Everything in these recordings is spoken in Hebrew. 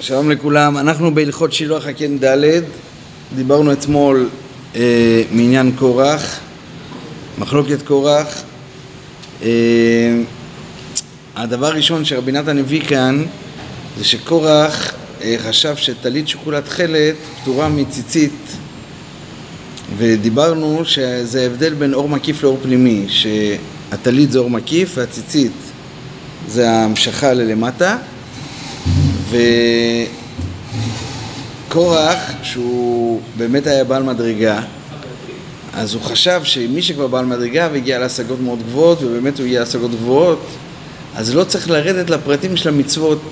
שלום לכולם, אנחנו בהלכות שילוח הקן ד', דיברנו אתמול אה, מעניין קורח, מחלוקת קורח. אה, הדבר הראשון שרבי נתן הביא כאן זה שקורח אה, חשב שטלית שוקולת תכלת פטורה מציצית ודיברנו שזה הבדל בין אור מקיף לאור פנימי, שהטלית זה אור מקיף והציצית זה המשכה ללמטה וקורח, שהוא באמת היה בעל מדרגה, אז הוא חשב שמי שכבר בעל מדרגה והגיע להשגות מאוד גבוהות, ובאמת הוא הגיע להשגות גבוהות, אז לא צריך לרדת לפרטים של המצוות,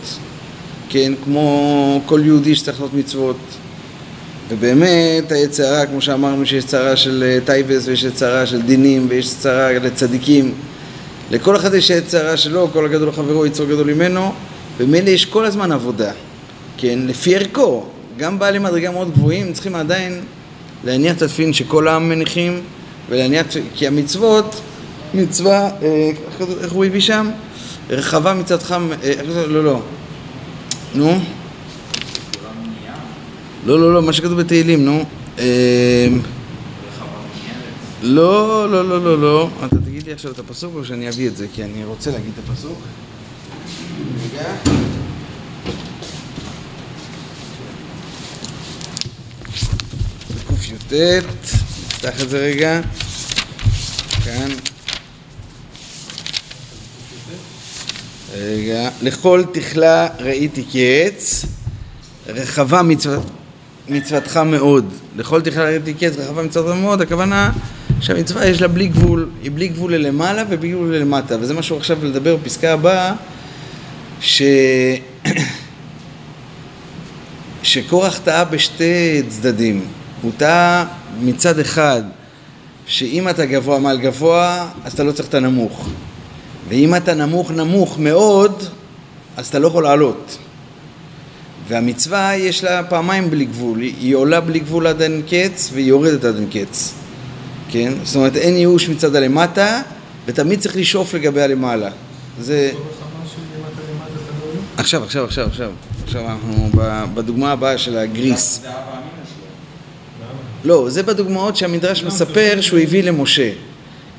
כן, כמו כל יהודי שצריך לעשות מצוות. ובאמת היצרה, כמו שאמרנו, שיש צרה של טייבס ויש צרה של דינים ויש צרה לצדיקים. לכל אחד יש צרה שלו, כל הגדול לחברו יצור גדול ממנו. ומילא יש כל הזמן עבודה, כן, לפי ערכו. גם בעלי מדרגה מאוד גבוהים צריכים עדיין להניח את התפילין שכל העם מניחים ולהניח, כי המצוות, מצווה, אה, איך הוא הביא שם? רחבה מצדך, אה, לא, לא, נו. לא, לא, לא, מה שכתוב בתהילים, נו. אה, לא, לא, לא, לא, לא. תגיד לי עכשיו את הפסוק או שאני אביא את זה, כי אני רוצה להגיד את הפסוק. רגע. קי"ט, נפתח את זה רגע. כאן. רגע. לכל תכלה ראיתי קץ, רחבה מצוות, מצוותך מאוד. לכל תכלה ראיתי קץ, רחבה מצוותך מאוד, הכוונה שהמצווה יש לה בלי גבול, היא בלי גבול ללמעלה ובלי גבול ללמטה, וזה מה שהוא עכשיו לדבר בפסקה הבאה ש... שקורח טעה בשתי צדדים. הוא טעה מצד אחד, שאם אתה גבוה מעל גבוה, אז אתה לא צריך את הנמוך. ואם אתה נמוך נמוך מאוד, אז אתה לא יכול לעלות. והמצווה יש לה פעמיים בלי גבול, היא עולה בלי גבול עד אין קץ והיא יורדת עד אין קץ. כן? זאת אומרת אין ייאוש מצד הלמטה ותמיד צריך לשאוף לגבי הלמעלה. זה... עכשיו, עכשיו, עכשיו, עכשיו. עכשיו אנחנו בדוגמה הבאה של הגריס. לא, זה בדוגמאות שהמדרש מספר שהוא הביא למשה.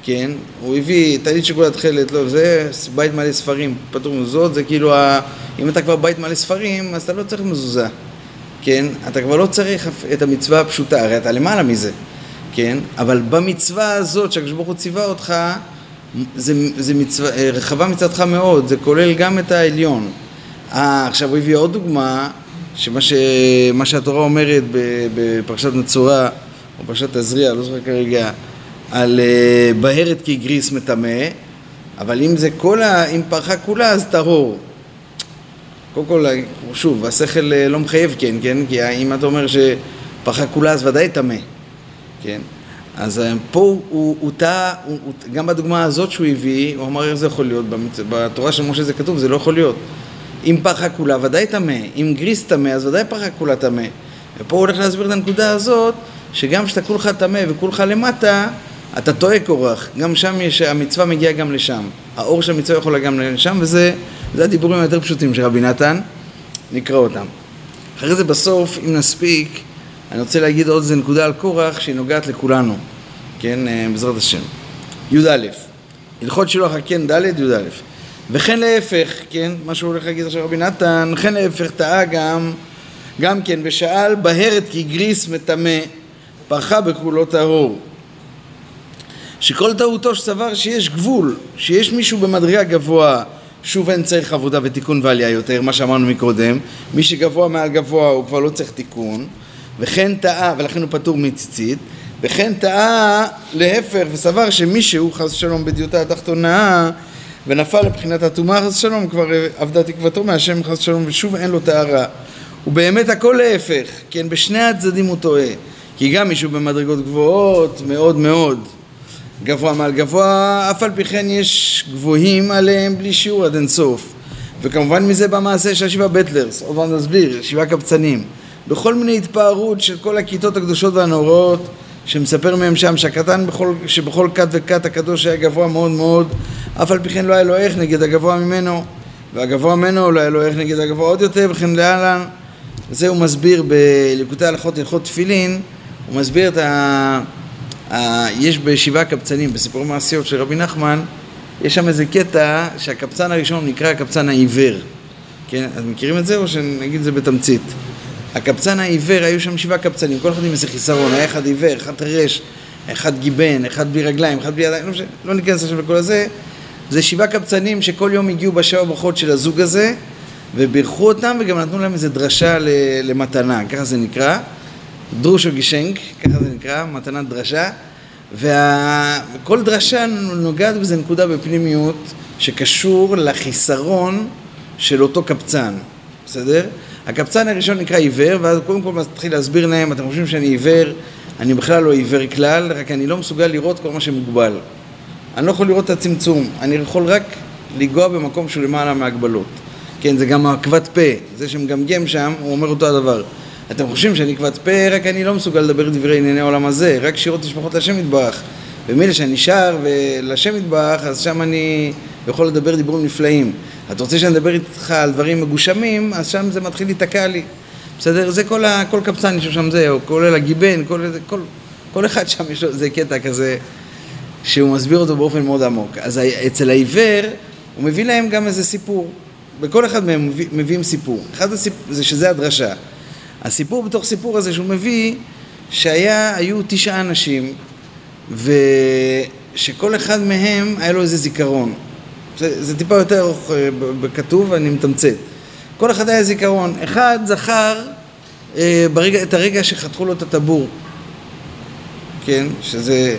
כן? הוא הביא טלית שכולה תכלת, לא, זה בית מלא ספרים, פטור מזוזות, זה כאילו, ה... אם אתה כבר בית מלא ספרים, אז אתה לא צריך מזוזה, כן? אתה כבר לא צריך את המצווה הפשוטה, הרי אתה למעלה מזה, כן? אבל במצווה הזאת שהקדוש ברוך הוא ציווה אותך, זה, זה מצווה, רחבה מצדך מאוד, זה כולל גם את העליון. אה, עכשיו הוא הביא עוד דוגמה, שמה ש... שהתורה אומרת בפרשת נצורה, או פרשת תזריע, לא זוכר כרגע, על uh, בהרת כי גריס מטמא, אבל אם זה כל ה... אם פרחה כולה אז טהור. קודם כל, שוב, השכל אה, לא מחייב כן, כן? כי אם אתה אומר שפרחה כולה אז ודאי טמא, כן? אז אה, פה הוא טעה, גם בדוגמה הזאת שהוא הביא, הוא אמר איך זה יכול להיות, בתורה של משה זה כתוב, זה לא יכול להיות. אם פחה כולה ודאי טמא, אם גריס טמא אז ודאי פחה כולה טמא. ופה הוא הולך להסביר את הנקודה הזאת, שגם כשאתה כולך טמא וכולך למטה, אתה טועה קורח. גם שם יש, המצווה מגיעה גם לשם. האור של המצווה יכול להגיע גם לשם, וזה הדיבורים היותר פשוטים של רבי נתן. נקרא אותם. אחרי זה בסוף, אם נספיק, אני רוצה להגיד עוד איזה נקודה על קורח שהיא נוגעת לכולנו, כן, אה, בעזרת השם. י"א, הלכות שילוח הקן ד' י"א. וכן להפך, כן, מה שהוא הולך להגיד עכשיו רבי נתן, וכן להפך טעה גם, גם כן, ושאל בהרת כי גריס מטמא, פרחה בכולו טהור. שכל טעותו שסבר שיש גבול, שיש מישהו במדרגה גבוה, שוב אין צריך עבודה ותיקון ועלייה יותר, מה שאמרנו מקודם, מי שגבוה מעל גבוה הוא כבר לא צריך תיקון, וכן טעה, ולכן הוא פטור מציצית, וכן טעה להפך וסבר שמישהו חס ושלום בדיוטה התחתונה ונפל לבחינת הטומאה חס ושלום כבר עבדה תקוותו מהשם חס ושלום ושוב אין לו טהרה. ובאמת הכל להפך, כן בשני הצדדים הוא טועה כי גם מישהו במדרגות גבוהות מאוד מאוד גבוה מעל גבוה, אף על פי כן יש גבוהים עליהם בלי שיעור עד אינסוף וכמובן מזה במעשה של השבעה בטלרס, עוד פעם נסביר, שבעה קבצנים בכל מיני התפארות של כל הכיתות הקדושות והנאורות שמספר מהם שם שהקטן בכל, שבכל כת וכת הקדוש היה גבוה מאוד מאוד אף על פי כן לא היה לו איך נגד הגבוה ממנו והגבוה ממנו לא היה לו ערך נגד הגבוה עוד יותר, וכן להלן. וזה הוא מסביר בליקוטי הלכות הלכות תפילין, הוא מסביר את ה... ה... יש בשבעה קבצנים, בסיפורי מעשיות של רבי נחמן, יש שם איזה קטע שהקבצן הראשון נקרא הקבצן העיוור. כן, אז מכירים את זה או שנגיד את זה בתמצית? הקבצן העיוור, היו שם שבעה קבצנים, כל אחד עם איזה חיסרון, היה אחד עיוור, אחד חירש, אחד גיבן, אחד בלי רגליים, אחד בלי ידיים, לא, לא ניכנס עכשיו לכל הזה. זה שבעה קבצנים שכל יום הגיעו בשבע ברכות של הזוג הזה, ובירכו אותם וגם נתנו להם איזה דרשה למתנה, ככה זה נקרא. דרושו גישנק, ככה זה נקרא, מתנת דרשה. וכל דרשה נוגעת בזה נקודה בפנימיות שקשור לחיסרון של אותו קבצן, בסדר? הקבצן הראשון נקרא עיוור, ואז קודם כל מתחיל להסביר להם, אתם חושבים שאני עיוור, אני בכלל לא עיוור כלל, רק אני לא מסוגל לראות כל מה שמוגבל. אני לא יכול לראות את הצמצום, אני יכול רק לנגוע במקום שהוא למעלה מהגבלות. כן, זה גם הכבד פה, זה שמגמגם שם, הוא אומר אותו הדבר. אתם חושבים שאני כבד פה, רק אני לא מסוגל לדבר דברי ענייני העולם הזה, רק שירות תשפחות להשם יתברך. ומילא שאני שר ולהשם יתברך, אז שם אני יכול לדבר דיבורים נפלאים. אתה רוצה שאני אדבר איתך על דברים מגושמים, אז שם זה מתחיל להיתקע לי. בסדר? זה כל, ה, כל קבצן יש שם זה, או כולל הגיבן, כל, כל, כל אחד שם יש לו איזה קטע כזה שהוא מסביר אותו באופן מאוד עמוק. אז אצל העיוור הוא מביא להם גם איזה סיפור. בכל אחד מהם מביא, מביאים סיפור. אחד הסיפור זה שזה הדרשה. הסיפור בתוך סיפור הזה שהוא מביא, שהיו תשעה אנשים, ושכל אחד מהם היה לו איזה זיכרון. זה, זה טיפה יותר ארוך אה, בכתוב, אני מתמצת. כל אחד היה זיכרון. אחד זכר אה, ברגע, את הרגע שחתכו לו את הטבור, כן? שזה...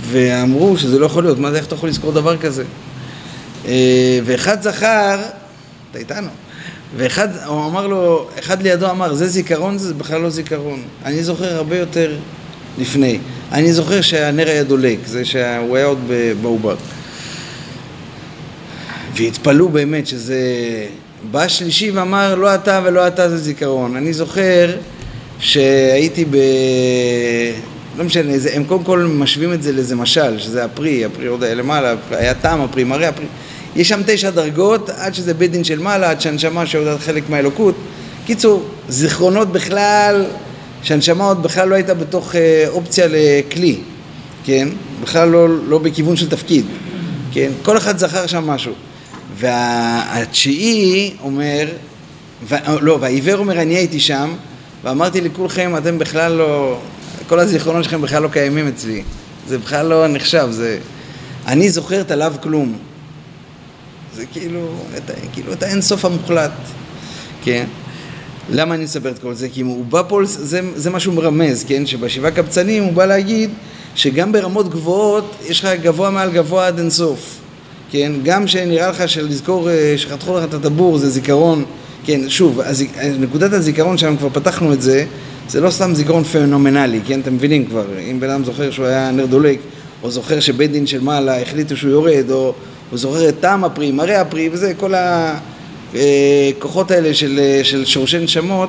ואמרו שזה לא יכול להיות, מה זה, איך אתה יכול לזכור דבר כזה? אה, ואחד זכר, אתה איתנו, ואחד, הוא אמר לו, אחד לידו אמר, זה זיכרון, זה בכלל לא זיכרון. אני זוכר הרבה יותר לפני. אני זוכר שהנר היה דולק, זה שהוא היה עוד בעובר. והתפלאו באמת שזה... בא שלישי ואמר, לא אתה ולא אתה זה זיכרון. אני זוכר שהייתי ב... לא משנה, זה, הם קודם כל משווים את זה לאיזה משל, שזה הפרי, הפרי עוד היה למעלה, היה טעם הפרי, מראה הפרי. יש שם תשע דרגות, עד שזה בית דין של מעלה, עד שהנשמה שעודד חלק מהאלוקות. קיצור, זיכרונות בכלל, שהנשמה עוד בכלל לא הייתה בתוך אה, אופציה לכלי, כן? בכלל לא, לא בכיוון של תפקיד, כן? כל אחד זכר שם משהו. והתשיעי אומר, ו, לא, והעיוור אומר, אני הייתי שם, ואמרתי לכולכם, אתם בכלל לא, כל הזיכרונות שלכם בכלל לא קיימים אצלי. זה בכלל לא נחשב, זה... אני זוכר את הלאו כלום. זה כאילו, את, כאילו את האינסוף המוחלט, כן? למה אני מספר את כל זה? כי הוא בא פה, זה, זה מה שהוא מרמז, כן? שבשבעה קבצנים הוא בא להגיד שגם ברמות גבוהות יש לך גבוה מעל גבוה עד אינסוף. כן? גם שנראה לך שלזכור אה, שחתכו לך את הטבור זה זיכרון, כן, שוב, הזיק, נקודת הזיכרון שם, כבר פתחנו את זה, זה לא סתם זיכרון פנומנלי, כן? אתם מבינים כבר, אם בן אדם זוכר שהוא היה נר דולק, או זוכר שבית דין של מעלה החליטו שהוא יורד, או הוא זוכר את טעם הפרי, מראה הפרי, וזה, כל הכוחות אה, האלה של, אה, של שורשי נשמות,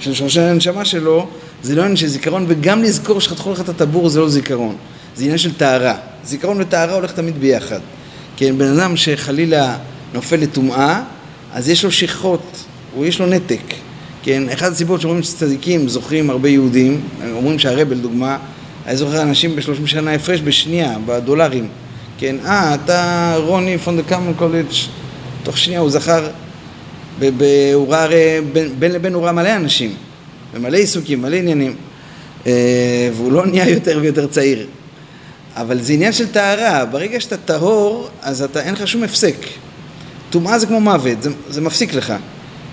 של שורשי הנשמה שלו, זה לא עניין של זיכרון, וגם לזכור שחתכו לך את הטבור זה לא זיכרון, זה עניין של טהרה. זיכרון וטהרה הולך תמיד ביחד. כן, בן אדם שחלילה נופל לטומאה, אז יש לו שכחות, הוא יש לו נתק. כן, אחת הסיבות שאומרים שצדיקים זוכרים הרבה יהודים, אומרים שהרבל לדוגמה, היה זוכר אנשים בשלושים שנה הפרש בשנייה, בדולרים. כן, אה, אתה רוני קאמון קולג', תוך שנייה הוא זכר, הוא ראה הרי, בין לבין הוא ראה מלא אנשים, ומלא עיסוקים, מלא עניינים, אה, והוא לא נהיה יותר ויותר צעיר. אבל זה עניין של טהרה, ברגע שאתה טהור, אז אתה, אין לך שום הפסק. טומאה זה כמו מוות, זה, זה מפסיק לך,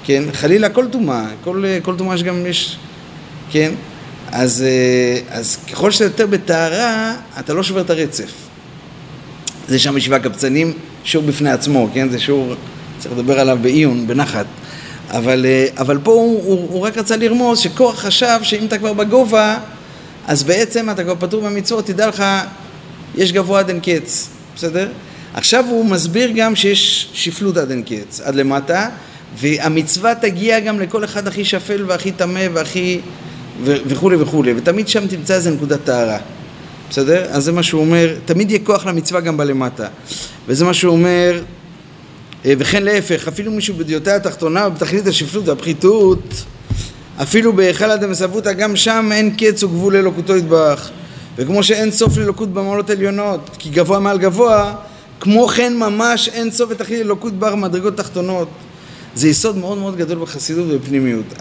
כן? חלילה כל טומאה, כל, כל טומאה שגם יש, כן? אז, אה, אז ככל שאתה יותר בטהרה, אתה לא שובר את הרצף. זה שם ישיבה קבצנים, שיעור בפני עצמו, כן? זה שיעור, צריך לדבר עליו בעיון, בנחת. אבל, אה, אבל פה הוא, הוא, הוא רק רצה לרמוז שכוח חשב שאם אתה כבר בגובה, אז בעצם אתה כבר פטור מהמצוות, תדע לך יש גבוה עד אין קץ, בסדר? עכשיו הוא מסביר גם שיש שפלות עד אין קץ, עד למטה, והמצווה תגיע גם לכל אחד הכי שפל והכי טמא והכי... וכולי וכולי, ותמיד שם תמצא איזה נקודת טהרה, בסדר? אז זה מה שהוא אומר, תמיד יהיה כוח למצווה גם בלמטה. וזה מה שהוא אומר, אה, וכן להפך, אפילו מישהו בדיוטה התחתונה ובתכלית השפלות והפחיתות, אפילו בהיכל הדמסבותא, גם שם אין קץ וגבול לאלוקותו יתברך. וכמו שאין סוף לאלוקות במעלות עליונות, כי גבוה מעל גבוה, כמו כן ממש אין סוף ותכלית אלוקות בר מדרגות תחתונות. זה יסוד מאוד מאוד גדול בחסידות ובפנימיות.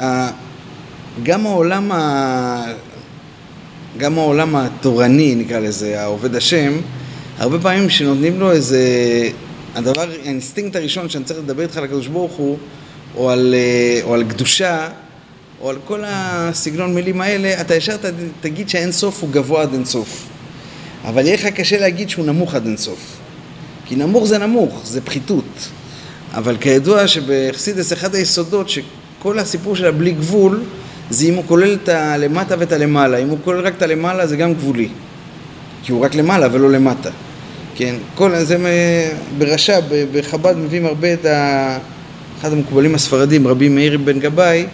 גם העולם, ה... גם העולם התורני, נקרא לזה, העובד השם, הרבה פעמים שנותנים לו איזה... הדבר, האינסטינקט הראשון שאני צריך לדבר איתך על הקדוש ברוך הוא, או על, אה, או על קדושה, או על כל הסגנון מילים האלה, אתה ישר תגיד שהאין סוף הוא גבוה עד אין סוף. אבל יהיה לך קשה להגיד שהוא נמוך עד אין סוף. כי נמוך זה נמוך, זה פחיתות. אבל כידוע שבחסידס אחד היסודות שכל הסיפור של הבלי גבול זה אם הוא כולל את הלמטה ואת הלמעלה. אם הוא כולל רק את הלמעלה זה גם גבולי. כי הוא רק למעלה ולא למטה. כן, כל זה ברש"ב, בחב"ד מביאים הרבה את ה... אחד המקובלים הספרדים, רבי מאיר בן גבאי,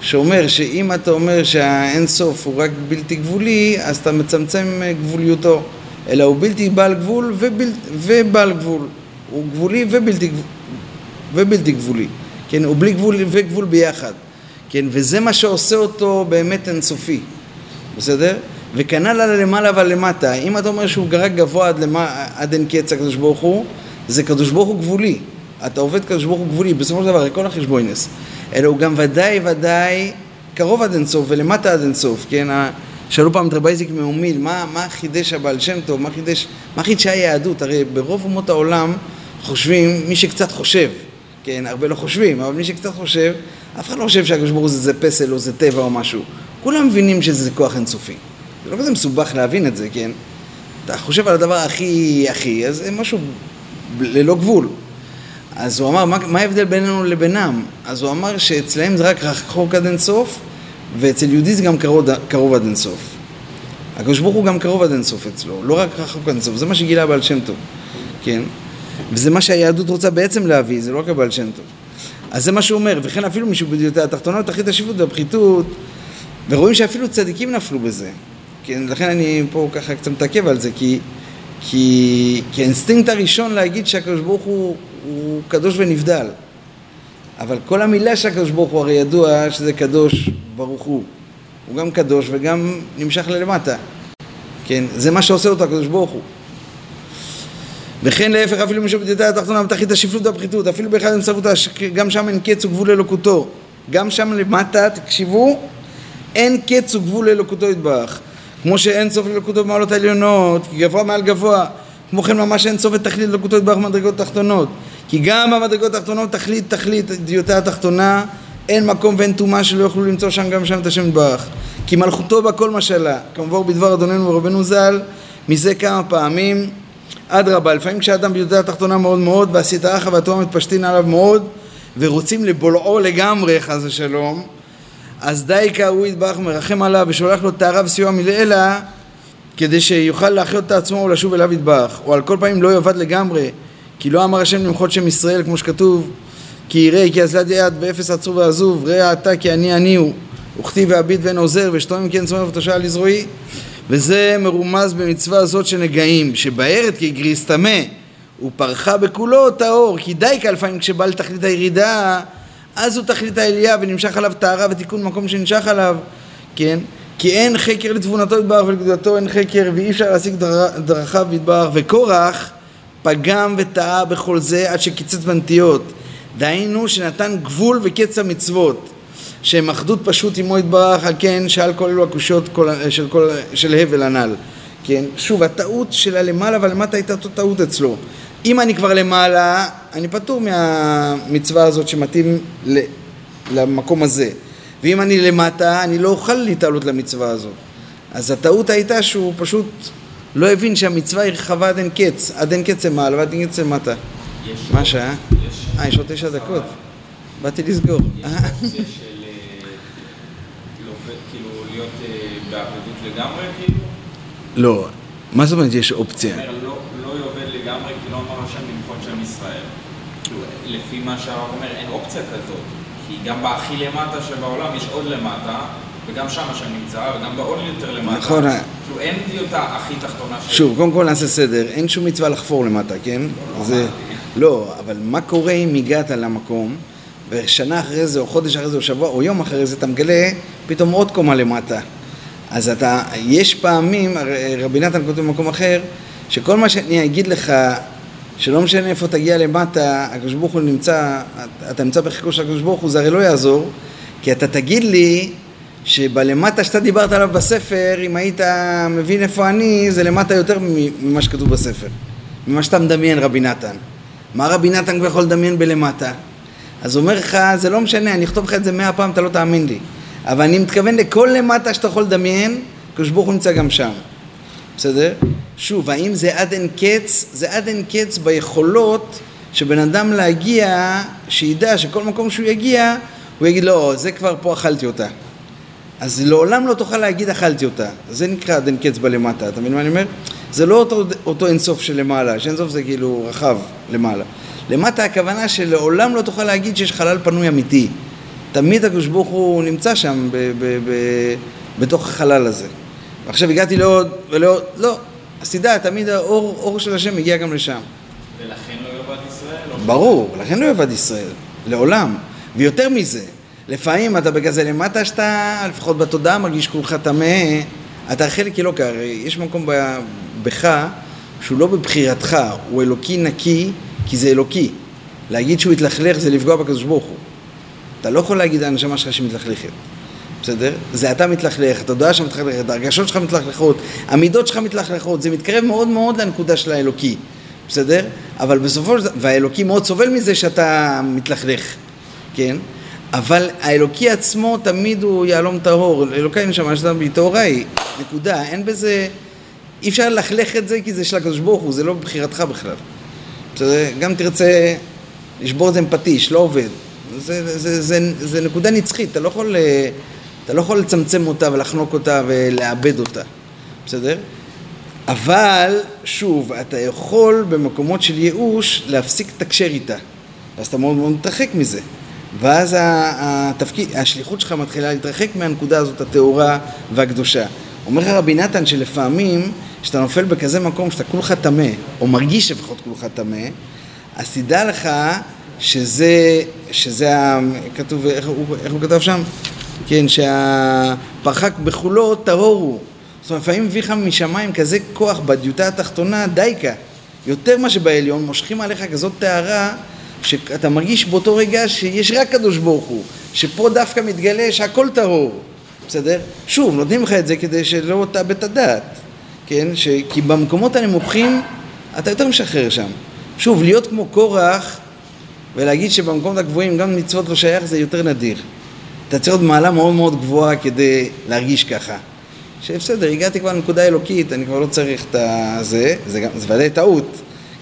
שאומר שאם אתה אומר שהאין סוף הוא רק בלתי גבולי, אז אתה מצמצם גבוליותו, אלא הוא בלתי בעל גבול ובל... ובעל גבול. הוא גבולי ובלתי, ובלתי גבולי. כן, הוא בלי גבול וגבול ביחד. כן, וזה מה שעושה אותו באמת אינסופי. בסדר? וכנ"ל על למעלה ועל למטה. אם אתה אומר שהוא רק גבוה עד, למה, עד אין קץ הקדוש ברוך הוא, זה קדוש ברוך הוא גבולי. אתה עובד קדוש ברוך הוא גבולי, בסופו של דבר, כל החשבוינס. אלא הוא גם ודאי ודאי קרוב עד אינסוף ולמטה עד אינסוף, כן? שאלו פעם את רבי איזיק מאומיל, מה, מה חידש הבעל שם טוב, מה חידש, מה חידשה היהדות? הרי ברוב אומות העולם חושבים, מי שקצת חושב, כן, הרבה לא חושבים, אבל מי שקצת חושב, אף אחד לא חושב שהקדוש ברוך הוא זה פסל או זה טבע או משהו. כולם מבינים שזה כוח אינסופי. זה לא כזה מסובך להבין את זה, כן? אתה חושב על הדבר הכי הכי, אז זה משהו ללא גבול. אז הוא אמר, מה, מה ההבדל בינינו לבינם? אז הוא אמר שאצלהם זה רק רחוק עד אינסוף, ואצל יהודי זה גם קרוב, קרוב עד אינסוף. הקדוש ברוך הוא גם קרוב עד אינסוף אצלו, לא רק רחוק עד אינסוף, זה מה שגילה בעל שם טוב, כן? וזה מה שהיהדות רוצה בעצם להביא, זה לא רק הבעל שם טוב. אז זה מה שהוא אומר, וכן אפילו מישהו בדיוטה התחתונה, תכלית השפלות והפחיתות, ורואים שאפילו צדיקים נפלו בזה. כן, לכן אני פה ככה קצת מתעכב על זה, כי, כי, כי האינסטינקט הראשון להגיד שהקדוש ברוך הוא, הוא קדוש ונבדל. אבל כל המילה של הקדוש ברוך הוא הרי ידוע שזה קדוש ברוך הוא. הוא גם קדוש וגם נמשך ללמטה. כן, זה מה שעושה אותו הקדוש ברוך הוא. וכן להפך אפילו משהו בדידה התחתונה בתחית השפלות והפחיתות, אפילו באחד המצוות, גם שם אין קץ וגבול אלוקותו. גם שם למטה, תקשיבו, אין קץ וגבול אלוקותו יתברך. כמו שאין סוף ללקותו במעלות העליונות, גבוה מעל גבוה, כמו כן ממש אין סוף ותכלית ללקותו יתברך במדרגות תחתונות. כי גם במדרגות התחתונות תכלית תכלית דיוטה התחתונה אין מקום ואין טומאה שלא יוכלו למצוא שם גם שם את השם יתברך. כי מלכותו בכל משלה, כמובן בדבר אדוננו ורבנו ז"ל, מזה כמה פעמים. אדרבה, לפעמים כשאדם ביהודה התחתונה מאוד מאוד, והסטרה והתורה מתפשטין עליו מאוד, ורוצים לבולעו לגמרי, חס ושלום, אז דייקה הוא יתברך מרחם עליו ושולח לו טהרה וסיוע מלעילה כדי שיוכל להחיות את עצמו ולשוב אליו יתברך או על כל פנים לא יאבד לגמרי כי לא אמר השם למחות שם ישראל כמו שכתוב כי יראה כי אזלת יד ואפס עצור ועזוב ראה אתה כי אני אני הוא וכתיב ואביט ואין עוזר ושתום כן צומח ותושב על יזרועי וזה מרומז במצווה הזאת שנגעים שבערת כגריס טמא ופרחה בכולו טהור כי דייקה לפעמים כשבא לתכלית הירידה אז הוא תכלית העלייה ונמשך עליו טהרה ותיקון מקום שנמשך עליו, כן? כי אין חקר לתבונתו יתברך ולגדולתו אין חקר ואי אפשר להשיג דרכיו יתברך וקורח פגם וטעה בכל זה עד שקיצץ בנטיות דהיינו שנתן גבול וקץ המצוות שהם אחדות פשוט עמו יתברך על כן שאל כל אלו הקושות של, כל, של הבל הנ"ל כן? שוב הטעות של הלמעלה והלמטה הייתה אותו טעות אצלו אם אני כבר למעלה, אני פטור מהמצווה הזאת שמתאים למקום הזה. ואם אני למטה, אני לא אוכל להתעלות למצווה הזאת. אז הטעות הייתה שהוא פשוט לא הבין שהמצווה היא רחבה עד אין קץ, עד אין קץ למעלה ועד אין קץ למטה. מה השעה? אה, יש עוד תשע דקות. באתי לסגור. יש אופציה של אה, כאילו להיות אה, בעבדות לגמרי, כאילו? לא. מה זאת אומרת יש אופציה? לא, לא יובל לגמרי, כי לא אמר השם למחות שם ישראל. כאילו, לפי מה שהרב אומר, אין אופציה כזאת. כי גם בהכי למטה שבעולם יש עוד למטה, וגם שם השם נמצא, וגם בעוד יותר למטה. נכון. כאילו, אין לי אותה הכי תחתונה שוב, קודם כל נעשה סדר. אין שום מצווה לחפור למטה, כן? לא, זה... לא, אבל מה קורה אם הגעת למקום, ושנה אחרי זה, או חודש אחרי זה, או שבוע, או יום אחרי זה, אתה מגלה פתאום עוד קומה למטה. אז אתה, יש פעמים, רבי נתן כותב במקום אחר, שכל מה שאני אגיד לך, שלא משנה איפה תגיע למטה, הקדוש ברוך הוא נמצא, אתה נמצא בחיקו של הקדוש ברוך הוא, זה הרי לא יעזור, כי אתה תגיד לי שבלמטה שאתה דיברת עליו בספר, אם היית מבין איפה אני, זה למטה יותר ממה שכתוב בספר, ממה שאתה מדמיין רבי נתן. מה רבי נתן כבר יכול לדמיין בלמטה? אז אומר לך, זה לא משנה, אני אכתוב לך את זה מאה פעם, אתה לא תאמין לי. אבל אני מתכוון לכל למטה שאתה יכול לדמיין, הקדוש ברוך הוא נמצא גם שם. בסדר? שוב, האם זה עד אין קץ? זה עד אין קץ ביכולות שבן אדם להגיע, שידע שכל מקום שהוא יגיע, הוא יגיד, לא, זה כבר פה אכלתי אותה. אז לעולם לא תוכל להגיד אכלתי אותה. זה נקרא עד אין קץ בלמטה, אתה מבין מה אני אומר? זה לא אותו, אותו אינסוף שלמעלה, שאינסוף זה כאילו רחב למעלה. למטה הכוונה שלעולם לא תוכל להגיד שיש חלל פנוי אמיתי. תמיד הקדוש ברוך הוא נמצא שם ב- ב- ב- בתוך החלל הזה. ועכשיו הגעתי לעוד ולעוד, לא, אז תדע, תמיד האור אור של השם מגיע גם לשם. ולכן לא יאבד ישראל? ברור, לכן לא יאבד ישראל, לעולם. ויותר מזה, לפעמים אתה בכזה למטה שאתה, לפחות בתודעה, מרגיש כולך טמא, אתה חלק אלוקי, הרי יש מקום בך שהוא לא בבחירתך, הוא אלוקי נקי, כי זה אלוקי. להגיד שהוא התלכלך זה לפגוע בקדוש ברוך הוא. אתה לא יכול להגיד לנשמה שלך שהיא מתלכלכת. בסדר? זה אתה מתלכלך, התודעה שלך מתלכלכת, הרגשות שלך מתלכלכות, המידות שלך מתלכלכות, זה מתקרב מאוד מאוד לנקודה של האלוקי, בסדר? אבל בסופו של דבר, והאלוקי מאוד סובל מזה שאתה מתלכלך, כן? אבל האלוקי עצמו תמיד הוא יהלום טהור, אלוקי נשמה שאתה טהורה היא, נקודה, אין בזה, אי אפשר ללכלך את זה כי זה של הקדוש ברוך הוא, זה לא בבחירתך בכלל. בסדר? גם תרצה לשבור את זה עם פטיש, לא עובד. זה, זה, זה, זה, זה נקודה נצחית, אתה לא יכול... אתה לא יכול לצמצם אותה ולחנוק אותה ולאבד אותה, בסדר? אבל, שוב, אתה יכול במקומות של ייאוש להפסיק לתקשר איתה, ואז אתה מאוד מאוד מתרחק מזה. ואז התפקיד, השליחות שלך מתחילה להתרחק מהנקודה הזאת הטהורה והקדושה. אומר לך רבי נתן שלפעמים, כשאתה נופל בכזה מקום שאתה כולך טמא, או מרגיש לפחות כולך טמא, אז תדע לך שזה, שזה, כתוב, איך הוא, איך הוא כתב שם? כן, שהפרחק בחולו טהור הוא. זאת אומרת, לפעמים מביא לך משמיים כזה כוח בדיוטה התחתונה, דייקה. יותר מה שבעליון, מושכים עליך כזאת טהרה, שאתה מרגיש באותו רגע שיש רק קדוש ברוך הוא, שפה דווקא מתגלה שהכל טהור, בסדר? שוב, נותנים לך את זה כדי שלא תאבד את הדעת, כן? ש... כי במקומות הנמוכים אתה יותר משחרר שם. שוב, להיות כמו קורח ולהגיד שבמקומות הגבוהים גם מצוות לא שייך זה יותר נדיר. אתה צריך עוד מעלה מאוד מאוד גבוהה כדי להרגיש ככה. שבסדר, הגעתי כבר לנקודה אלוקית, אני כבר לא צריך את הזה, זה, זה ודאי טעות,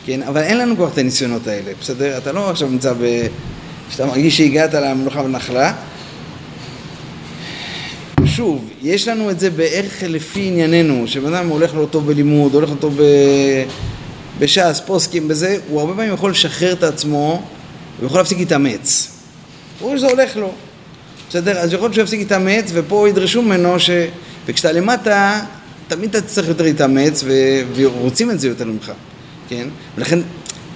כן? אבל אין לנו כבר את הניסיונות האלה, בסדר? אתה לא עכשיו נמצא ב... שאתה מרגיש שהגעת למנוחה ונחלה. שוב, יש לנו את זה בערך לפי ענייננו, שבן אדם הולך לא טוב בלימוד, הולך לא טוב. בש"ס, פוסקים, בזה, הוא הרבה פעמים יכול לשחרר את עצמו, הוא יכול להפסיק להתאמץ. ברור שזה הולך לו. בסדר? אז יכול להיות שהוא יפסיק להתאמץ, ופה ידרשו ממנו ש... וכשאתה למטה, תמיד אתה צריך יותר להתאמץ, ו... ורוצים את זה יותר ממך, כן? ולכן,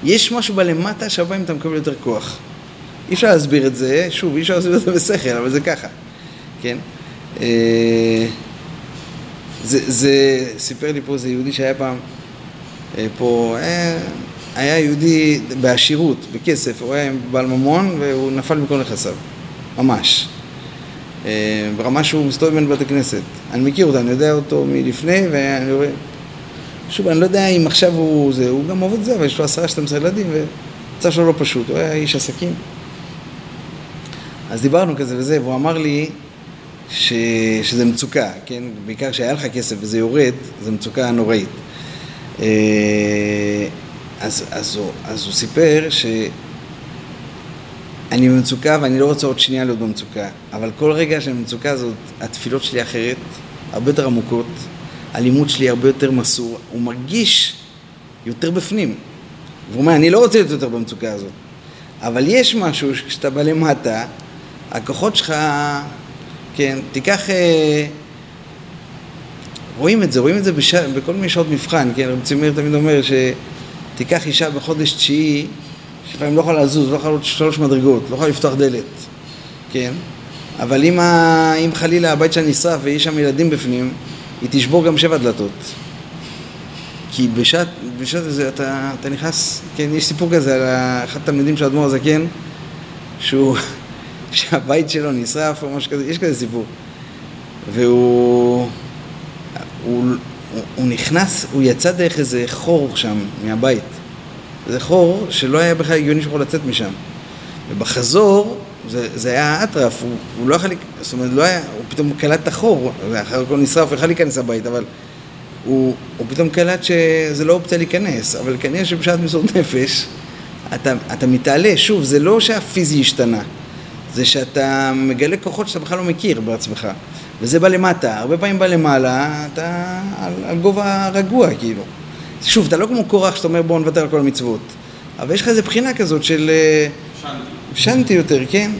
יש משהו בלמטה שהרבה פעמים אתה מקבל יותר כוח. אי אפשר להסביר את זה, שוב, אי אפשר להסביר את זה בשכל, אבל זה ככה, כן? אה, זה, זה, סיפר לי פה איזה יהודי שהיה פעם אה, פה, אה, היה יהודי בעשירות, בכסף, הוא היה בעל ממון והוא נפל מכל נכסיו, ממש. ברמה שהוא מסתובב בין בתי כנסת. אני מכיר אותו, אני יודע אותו מלפני, ואני רואה... שוב, אני לא יודע אם עכשיו הוא זה, הוא גם עובד זה, אבל יש לו עשרה, שתים עשרה ילדים, והמצב שלו לא פשוט, הוא היה איש עסקים. אז דיברנו כזה וזה, והוא אמר לי ש... שזה מצוקה, כן? בעיקר כשהיה לך כסף וזה יורד, זה מצוקה נוראית. אה, אז, אז, הוא, אז הוא סיפר ש... אני במצוקה ואני לא רוצה עוד שנייה להיות במצוקה, אבל כל רגע שאני במצוקה הזאת, התפילות שלי אחרת, הרבה יותר עמוקות, הלימוד שלי הרבה יותר מסור, הוא מרגיש יותר בפנים. והוא אומר, אני לא רוצה להיות יותר במצוקה הזאת, אבל יש משהו שכשאתה בא למטה, הכוחות שלך, כן, תיקח... אה, רואים את זה, רואים את זה בש... בכל מיני שעות מבחן, כן, רב צימר תמיד אומר שתיקח אישה בחודש תשיעי שלפעמים לא יכולה לזוז, לא יכולה לעלות שלוש מדרגות, לא יכולה לפתוח דלת, כן? אבל אם, ה... אם חלילה הבית שלה נשרף ויש שם ילדים בפנים, היא תשבור גם שבע דלתות. כי בשעת, בשעת הזה אתה, אתה נכנס, כן, יש סיפור כזה על אחד התלמידים של האדמו"ר הזקן, שהוא, שהבית שלו נשרף או משהו כזה, יש כזה סיפור. והוא הוא, הוא, הוא נכנס, הוא יצא דרך איזה חור שם מהבית. זה חור שלא היה בכלל הגיוני שיכול לצאת משם. ובחזור, זה, זה היה אטרף, הוא, הוא לא יכול, זאת אומרת, לא היה, הוא פתאום קלט את החור, ואחר כך נשרף, הוא יכול להיכנס הבית, אבל הוא, הוא פתאום קלט שזה לא אופציה להיכנס, אבל כנראה שבשעת מסורת נפש, אתה, אתה מתעלה, שוב, זה לא שהפיזי השתנה, זה שאתה מגלה כוחות שאתה בכלל לא מכיר בעצמך. וזה בא למטה. הרבה פעמים בא למעלה, אתה על, על גובה רגוע, כאילו. שוב, אתה לא כמו קורח שאתה אומר בואו נוותר על כל המצוות. אבל יש לך איזו בחינה כזאת של... אה, שנתי. שנתי יותר, כן?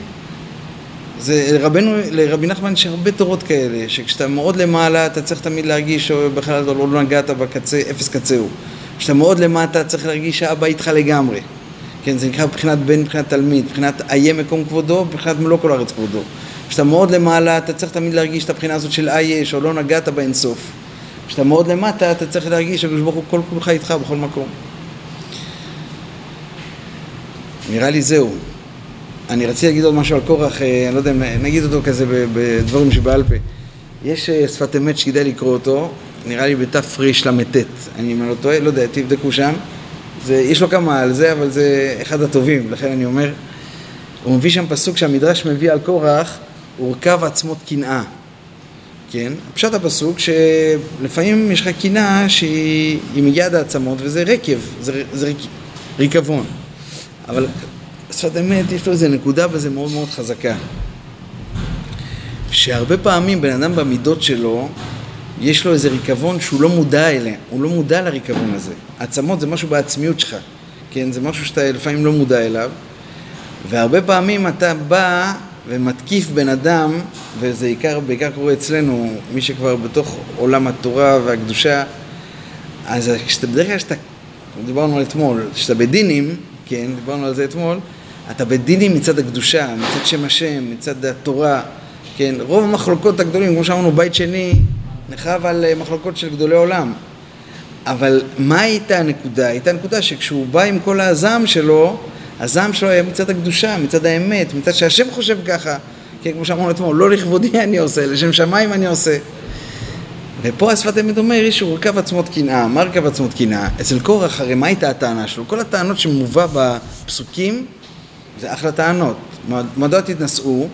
זה לרבנו, לרבי נחמן יש הרבה תורות כאלה, שכשאתה מאוד למעלה אתה צריך תמיד להרגיש שבכלל לא, נגעת בקצה, אפס קצהו. כשאתה מאוד למטה צריך להרגיש שהאבא איתך לגמרי. כן, זה נקרא מבחינת בן, מבחינת תלמיד, מבחינת איה מקום כבודו, מבחינת מלוא כל הארץ כבודו. כשאתה מאוד למעלה, אתה צריך תמיד להרגיש את הבחינה הזאת של אייש, או לא נגעת באינסוף. כשאתה מאוד למטה, אתה צריך להרגיש שהקדוש ברוך הוא כל כולך איתך בכל מקום. נראה לי זהו. אני רציתי להגיד עוד משהו על קורח, אה, אני לא יודע, נגיד אותו כזה בדברים שבעל פה. יש אה, שפת אמת שכדאי לקרוא אותו, נראה לי בתרל"ט, אני לא טועה, לא יודע, תבדקו שם. זה, יש לו כמה על זה, אבל זה אחד הטובים, לכן אני אומר. הוא מביא שם פסוק שהמדרש מביא על קורח, הורכב עצמות קנאה. כן? פשט הפסוק שלפעמים יש לך קנאה שהיא מגיעה עד העצמות וזה רקב, זה, זה ריק, ריקבון. אבל שפת אמת יש לו איזה נקודה וזה מאוד מאוד חזקה. שהרבה פעמים בן אדם במידות שלו יש לו איזה ריקבון שהוא לא מודע אליה, הוא לא מודע לריקבון הזה. עצמות זה משהו בעצמיות שלך, כן? זה משהו שאתה לפעמים לא מודע אליו. והרבה פעמים אתה בא ומתקיף בן אדם, וזה עיקר, בעיקר קורה אצלנו, מי שכבר בתוך עולם התורה והקדושה, אז כשאתה, בדרך כלל כשאתה, דיברנו על אתמול, כשאתה בדינים, כן, דיברנו על זה אתמול, אתה בדינים מצד הקדושה, מצד שם השם, מצד התורה, כן, רוב המחלוקות הגדולים, כמו שאמרנו, בית שני נחרב על אה, מחלוקות של גדולי עולם. אבל מה הייתה הנקודה? הייתה הנקודה שכשהוא בא עם כל הזעם שלו, הזעם שלו היה מצד הקדושה, מצד האמת, מצד שהשם חושב ככה. כן, כמו שאמרנו אתמול, לא לכבודי אני עושה, לשם שמיים אני עושה. ופה השפת אמת אומר, יש הוא רכב עצמות קנאה. מה רכב עצמות קנאה? אצל קורח, הרי מה הייתה הטענה שלו? כל הטענות שמובא בפסוקים, זה אחלה טענות. מדוע תתנשאו?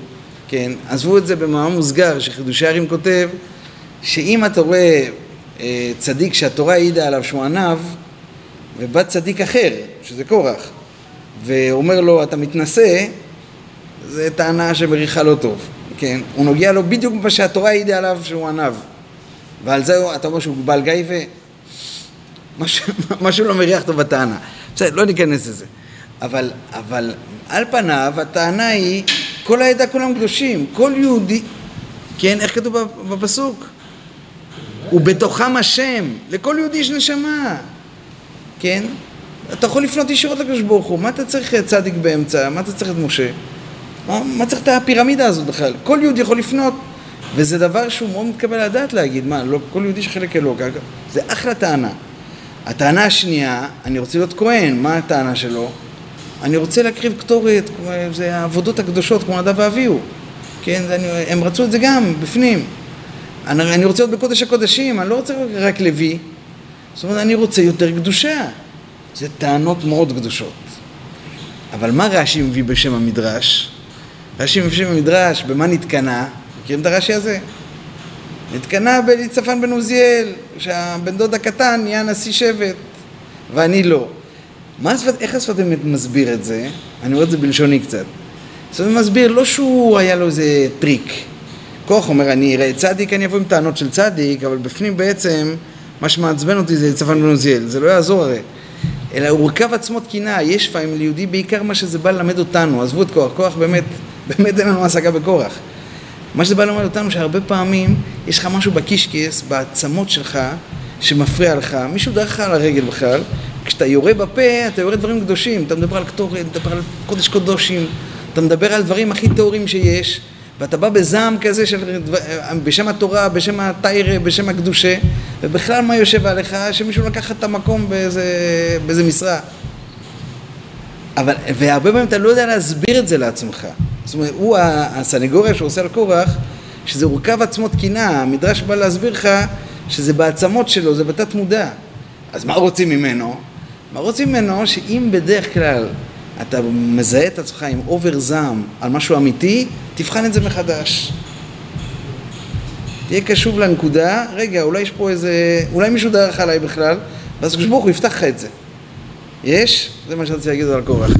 כן, עזבו את זה במאמר מוסגר, שחידושי הרים כותב, שאם אתה רואה אה, צדיק שהתורה העידה עליו שהוא ענב, ובא צדיק אחר, שזה קורח, ואומר לו, אתה מתנשא, זה טענה שמריחה לא טוב, כן? הוא נוגע לו בדיוק במה שהתורה העידה עליו שהוא ענב. ועל זה אתה אומר שהוא בעל גיא ו... משהו, משהו לא מריח טוב בטענה. בסדר, לא ניכנס לזה. אבל, אבל על פניו הטענה היא, כל העדה כולם קדושים, כל יהודי, כן, איך כתוב בפסוק? ובתוכם השם, לכל יהודי יש נשמה, כן? אתה יכול לפנות ישירות לקדוש ברוך הוא, מה אתה צריך צדיק באמצע? מה אתה צריך את משה? מה, מה צריך את הפירמידה הזאת בכלל? כל יהודי יכול לפנות, וזה דבר שהוא מאוד מתקבל לדעת להגיד, מה, לא כל יהודי שחלק אלוק, זה אחלה טענה. הטענה השנייה, אני רוצה להיות כהן, מה הטענה שלו? אני רוצה להקריב קטורת, זה העבודות הקדושות כמו נדב ואביהו, כן, אני, הם רצו את זה גם, בפנים. אני, אני רוצה להיות בקודש הקודשים, אני לא רוצה רק לוי, זאת אומרת, אני רוצה יותר קדושה. זה טענות מאוד קדושות. אבל מה רש"י מביא בשם המדרש? רש"י מביא בשם המדרש, במה נתקנה? מכירים את הרש"י הזה? נתקנה בצפן בן עוזיאל, שהבן דוד הקטן נהיה נשיא שבט, ואני לא. מה השפת, איך השפת אמת מסביר את זה? אני רואה את זה בלשוני קצת. השפת אמת מסביר לא שהוא היה לו איזה טריק. כוח אומר, אני אראה צדיק, אני אבוא עם טענות של צדיק, אבל בפנים בעצם, מה שמעצבן אותי זה צפן בן עוזיאל, זה לא יעזור הרי. אלא הוא רכב עצמות קנאה, יש לפעמים ליהודי בעיקר מה שזה בא ללמד אותנו, עזבו את כוח, כוח באמת, באמת אין לנו השגה בכורח. מה שזה בא ללמד אותנו שהרבה פעמים יש לך משהו בקישקס, בעצמות שלך, שמפריע לך, מישהו דרך לך על הרגל בכלל, כשאתה יורה בפה, אתה יורה דברים קדושים, אתה מדבר על קטורת, אתה מדבר על קודש קודושים, אתה מדבר על דברים הכי טהורים שיש, ואתה בא בזעם כזה של, בשם התורה, בשם התיירה, בשם הקדושה, ובכלל מה יושב עליך? שמישהו לקח את המקום באיזה, באיזה משרה. אבל, והרבה פעמים אתה לא יודע להסביר את זה לעצמך. זאת אומרת, הוא, הסנגוריה שהוא עושה על קורח, שזה הורכב עצמו תקינה, המדרש בא להסביר לך שזה בעצמות שלו, זה בתת מודע. אז מה רוצים ממנו? מה רוצים ממנו? שאם בדרך כלל אתה מזהה את עצמך עם אובר זעם על משהו אמיתי, תבחן את זה מחדש. תהיה קשוב לנקודה, רגע, אולי יש פה איזה, אולי מישהו דרך עליי בכלל, ואז הקדוש ברוך הוא יפתח לך את זה. יש? זה מה שרציתי להגיד על קורח.